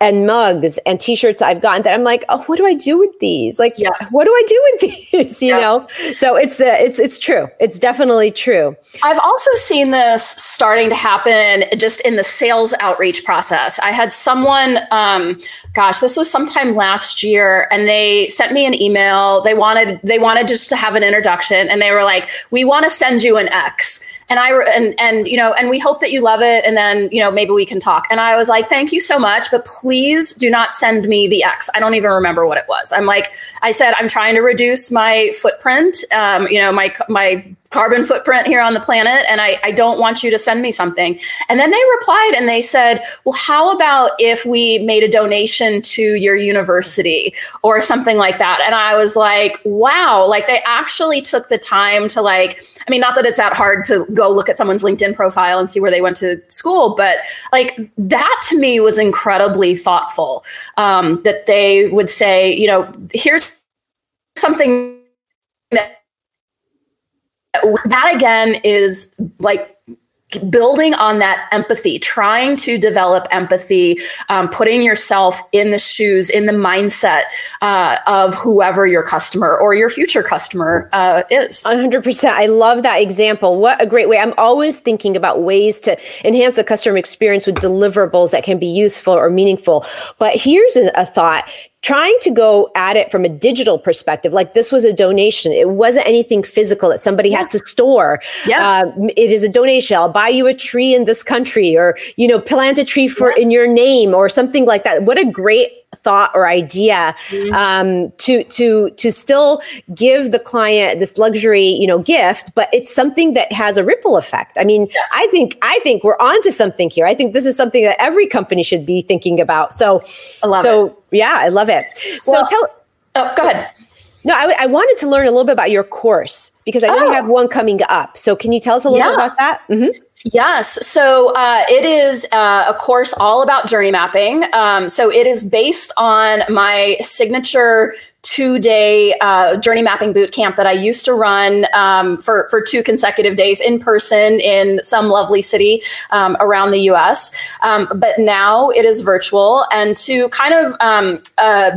and mugs and t-shirts that I've gotten that I'm like, oh, what do I do with these? Like, yeah. what do I do with [laughs] these? You yeah. know? So it's, uh, it's, it's true. It's definitely true. I've also seen this starting to happen just in the sales outreach process. I had someone, um, gosh, this was sometime last year and they sent me an email. They wanted, they wanted just to have an introduction and they were like, we want to send you an X and I and and you know, and we hope that you love it, and then you know maybe we can talk. And I was like, thank you so much, but please do not send me the X. I don't even remember what it was. I'm like, I said I'm trying to reduce my footprint, um, you know, my my carbon footprint here on the planet and I, I don't want you to send me something. And then they replied and they said well how about if we made a donation to your university or something like that? And i was like wow. Like they actually took the time to like i mean not that it's that hard to go look at someone's linkedin profile and see where they went to school but like that to me was incredibly thoughtful um, that they would say you know here's something that that again is like building on that empathy, trying to develop empathy, um, putting yourself in the shoes, in the mindset uh, of whoever your customer or your future customer uh, is. 100%. I love that example. What a great way. I'm always thinking about ways to enhance the customer experience with deliverables that can be useful or meaningful. But here's a, a thought trying to go at it from a digital perspective, like this was a donation. It wasn't anything physical that somebody yeah. had to store. Yeah. Um, it is a donation. I'll buy you a tree in this country or, you know, plant a tree for yeah. in your name or something like that. What a great thought or idea mm-hmm. um, to to to still give the client this luxury you know gift but it's something that has a ripple effect i mean yes. i think i think we're onto something here i think this is something that every company should be thinking about so so it. yeah i love it so well, tell oh go ahead no I, I, wanted to learn a little bit about your course because i know oh. you have one coming up so can you tell us a little yeah. bit about that mm-hmm. Yes. So uh, it is uh, a course all about journey mapping. Um, so it is based on my signature two day uh, journey mapping boot camp that I used to run um, for, for two consecutive days in person in some lovely city um, around the US. Um, but now it is virtual. And to kind of um, uh,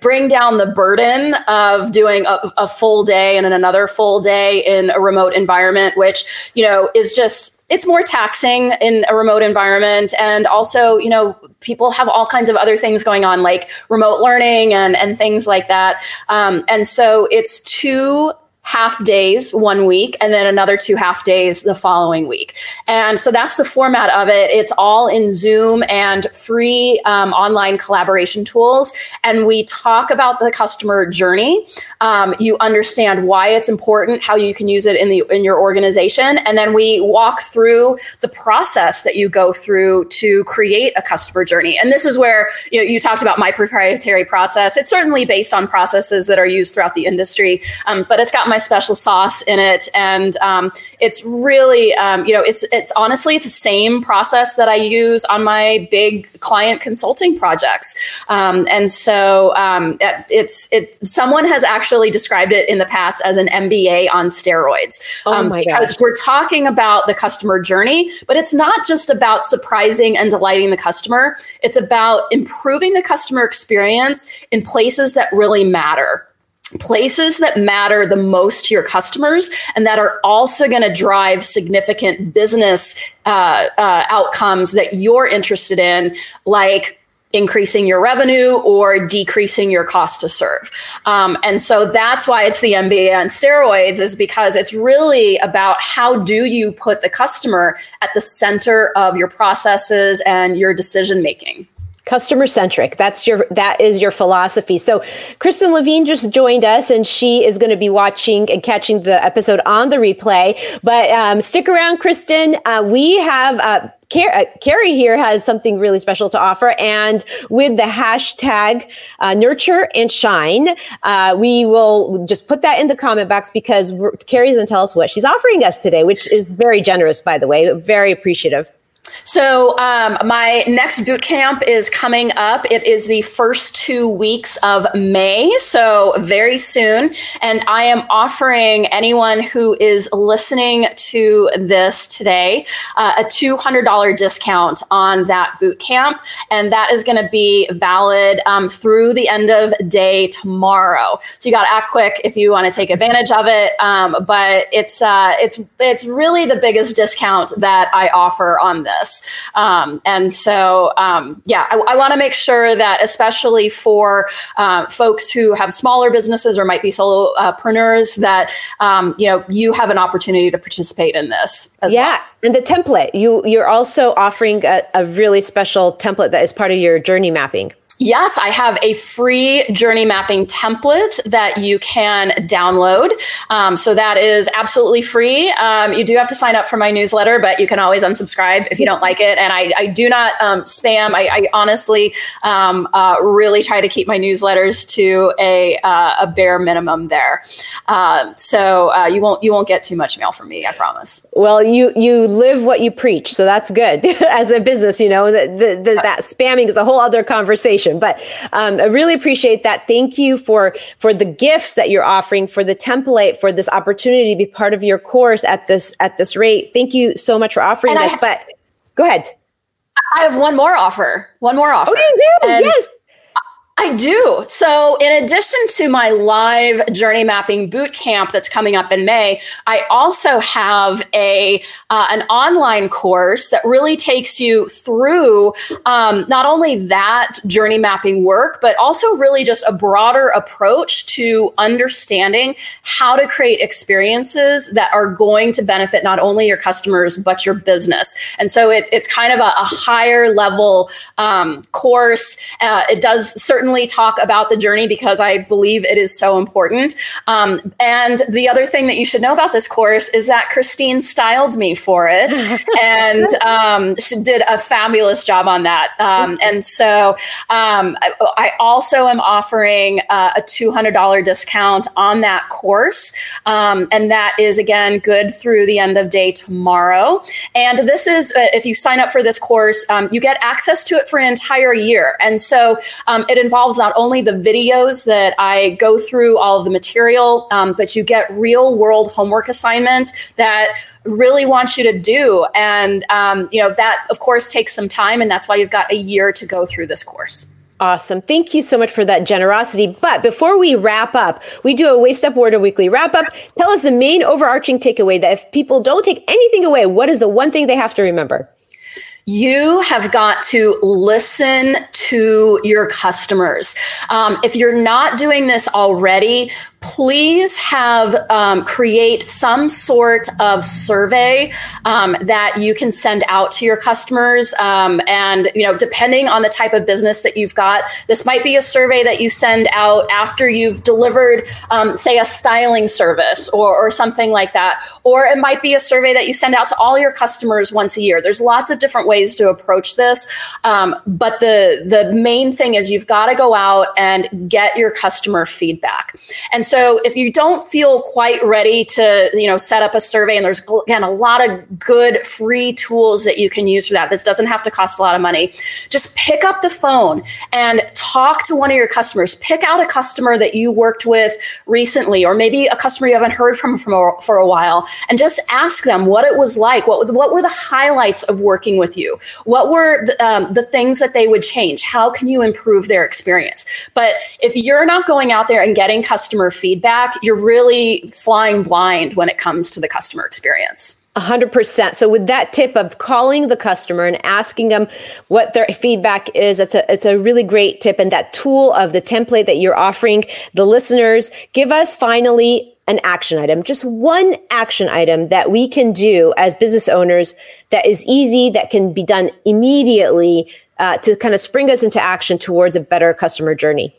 bring down the burden of doing a, a full day and then another full day in a remote environment, which, you know, is just it's more taxing in a remote environment. And also you know people have all kinds of other things going on like remote learning and and things like that. Um, and so it's two half days one week and then another two half days the following week. And so that's the format of it. It's all in Zoom and free um, online collaboration tools. And we talk about the customer journey. Um, you understand why it's important, how you can use it in the in your organization, and then we walk through the process that you go through to create a customer journey. And this is where you know you talked about my proprietary process. It's certainly based on processes that are used throughout the industry, um, but it's got my my special sauce in it, and um, it's really, um, you know, it's it's honestly it's the same process that I use on my big client consulting projects, um, and so um, it's it. Someone has actually described it in the past as an MBA on steroids, oh um, my because gosh. we're talking about the customer journey, but it's not just about surprising and delighting the customer. It's about improving the customer experience in places that really matter places that matter the most to your customers and that are also going to drive significant business uh, uh, outcomes that you're interested in, like increasing your revenue or decreasing your cost to serve. Um, and so that's why it's the MBA on steroids is because it's really about how do you put the customer at the center of your processes and your decision making customer centric that's your that is your philosophy. So kristen levine just joined us and she is going to be watching and catching the episode on the replay. But um, stick around kristen. Uh, we have uh, Car- uh, Kerry here has something really special to offer. And with the hashtag uh, nurture and shine, uh, we will just put that in the comment box because Kerry's going to tell us what she's offering us today, which is very generous, by the way, very appreciative. So, um, my next boot camp is coming up. It is the first two weeks of May, so very soon. And I am offering anyone who is listening to this today uh, a $200 discount on that boot camp. And that is going to be valid um, through the end of day tomorrow. So, you got to act quick if you want to take advantage of it. Um, but it's, uh, it's, it's really the biggest discount that I offer on this this. Um, and so, um, yeah, I, I want to make sure that, especially for uh, folks who have smaller businesses or might be solopreneurs, that um, you know you have an opportunity to participate in this. yeah, well. and the template you you're also offering a, a really special template that is part of your journey mapping. Yes, I have a free journey mapping template that you can download. Um, so that is absolutely free. Um, you do have to sign up for my newsletter, but you can always unsubscribe if you don't like it. And I, I do not um, spam. I, I honestly um, uh, really try to keep my newsletters to a, uh, a bare minimum there. Uh, so you won't you won't get too much mail from me. I promise. Well, you you live what you preach, so that's good [laughs] as a business. You know, the, the, the, that spamming is a whole other conversation conversation. But um, I really appreciate that. Thank you for for the gifts that you're offering, for the template, for this opportunity to be part of your course at this at this rate. Thank you so much for offering and this. Ha- but go ahead. I have one more offer. One more offer. Oh, you do? And yes. I do. So, in addition to my live journey mapping boot camp that's coming up in May, I also have a uh, an online course that really takes you through um, not only that journey mapping work, but also really just a broader approach to understanding how to create experiences that are going to benefit not only your customers but your business. And so, it's it's kind of a, a higher level um, course. Uh, it does certainly certainly talk about the journey because I believe it is so important. Um, and the other thing that you should know about this course is that Christine styled me for it, [laughs] and um, she did a fabulous job on that. Um, and so um, I, I, also am offering uh, a $200 discount on that course. Um, and that is, again, good through the end of day tomorrow. And this is, uh, if you sign up for this course, um, you get access to it for an entire year. And so it involves involves not only the videos that I go through all of the material, um, but you get real world homework assignments that really want you to do. And, um, you know, that of course takes some time. And that's why you've got a year to go through this course. Awesome. Thank you so much for that generosity. But before we wrap up, we do a Waist Up Wardrobe Weekly wrap up. Tell us the main overarching takeaway that if people don't take anything away, what is the one thing they have to remember? You have got to listen to your customers. Um, if you're not doing this already, please have um, create some sort of survey um, that you can send out to your customers. Um, and you know depending on the type of business that you've got this might be a survey that you send out after you've delivered um, say a styling service or, or something like that. Or it might be a survey that you send out to all your customers once a year. There's lots of different ways to approach this. Um, but the the main thing is you've got to go out and get your customer feedback. And so if you don't feel quite ready to, you know, set up a survey, and there's again a lot of good free tools that you can use for that. This doesn't have to cost a lot of money. Just pick up the phone and talk to one of your customers. Pick out a customer that you worked with recently, or maybe a customer you haven't heard from, for a while, and just ask them what it was like. What what were the highlights of working with you? What were the, um, the things that they would change? How can you improve their experience? But if you're not going out there and getting customer feedback you're really flying blind when it comes to the customer experience. 100%. So with that tip of calling the customer and asking them what their feedback is, it's a, it's a really great tip. And that tool of the template that you're offering the listeners, give us finally an action item, just one action item that we can do as business owners that is easy, that can be done immediately uh, to kind of spring us into action towards a better customer journey.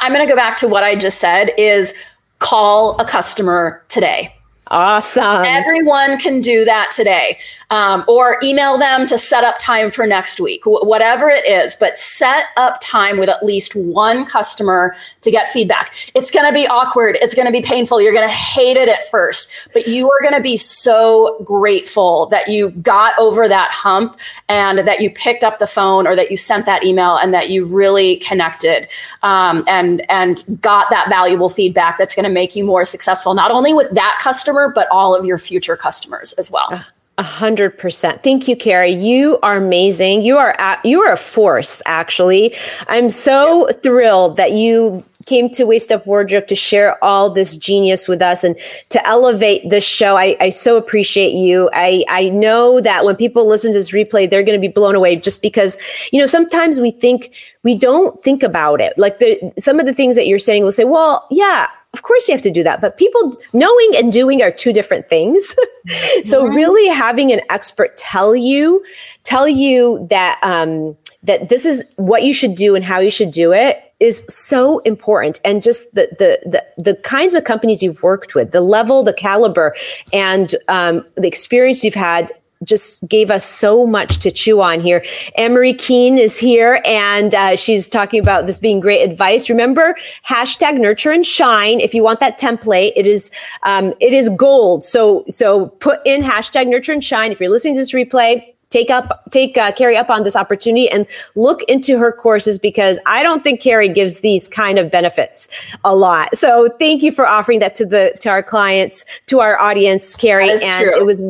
I'm going to go back to what I just said is call a customer today. Awesome. Everyone can do that today. Um, or email them to set up time for next week, w- whatever it is. But set up time with at least one customer to get feedback. It's going to be awkward. It's going to be painful. You're going to hate it at first, but you are going to be so grateful that you got over that hump and that you picked up the phone or that you sent that email and that you really connected um, and and got that valuable feedback that's going to make you more successful, not only with that customer customer, but all of your future customers as well. A hundred percent. Thank you, Kerry. You are amazing. You are you are a force. Actually, I'm so yeah. thrilled that you came to Waist Up Wardrobe to share all this genius with us and to elevate this show. I, I so appreciate you. I, I know that when people listen to this replay, they're going to be blown away just because, you know, sometimes we think we don't think about it. Like the, some of the things that you're saying will say, well, yeah, of course you have to do that but people knowing and doing are two different things [laughs] so mm-hmm. really having an expert tell you tell you that um, that this is what you should do and how you should do it is so important and just the the the, the kinds of companies you've worked with the level the caliber and um, the experience you've had just gave us so much to chew on here. Anne-Marie Keene is here and uh, she's talking about this being great advice. Remember, hashtag nurture and shine. If you want that template, it is, um, it is gold. So, so put in hashtag nurture and shine. If you're listening to this replay, take up, take uh, Kerry up on this opportunity and look into her courses because I don't think Kerry gives these kind of benefits a lot. So thank you for offering that to the, to our clients, to our audience, Kerry. and true. it was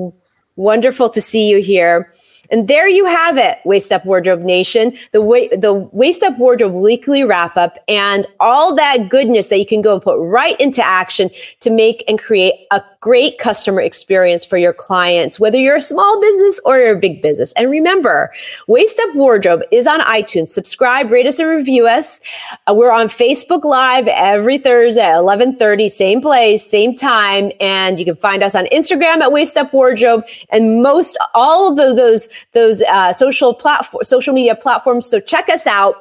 wonderful to see you here. And there you have it, Waist Up Wardrobe Nation, the the Waist Up Wardrobe weekly wrap up and all that goodness that you can go and put right into action to make and create a great customer experience for your clients, whether you're a small business or you're a big business. And remember, Waist Up Wardrobe is on iTunes. Subscribe, rate us and review us. Uh, we're on Facebook Live every Thursday at 1130, same place, same time. And you can find us on Instagram at Waist Up Wardrobe and most all of the, those, those uh, social platform, social media platforms. So check us out.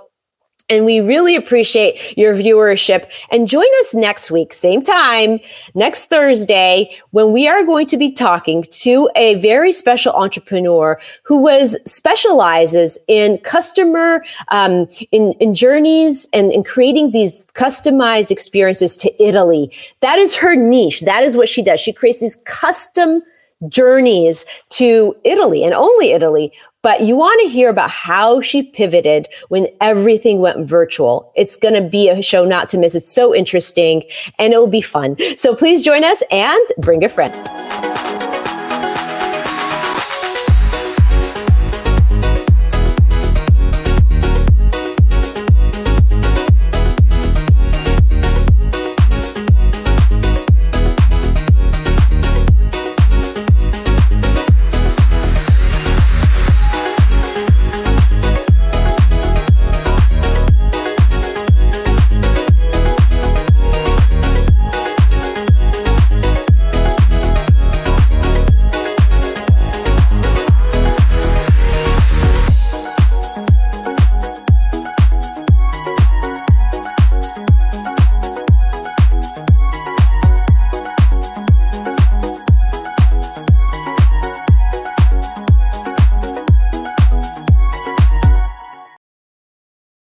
And we really appreciate your viewership. And join us next week, same time, next Thursday, when we are going to be talking to a very special entrepreneur who was specializes in customer, um, in, in journeys and in creating these customized experiences to Italy. That is her niche. That is what she does. She creates these custom journeys to Italy and only Italy but you want to hear about how she pivoted when everything went virtual. It's going to be a show not to miss. It's so interesting and it'll be fun. So please join us and bring a friend.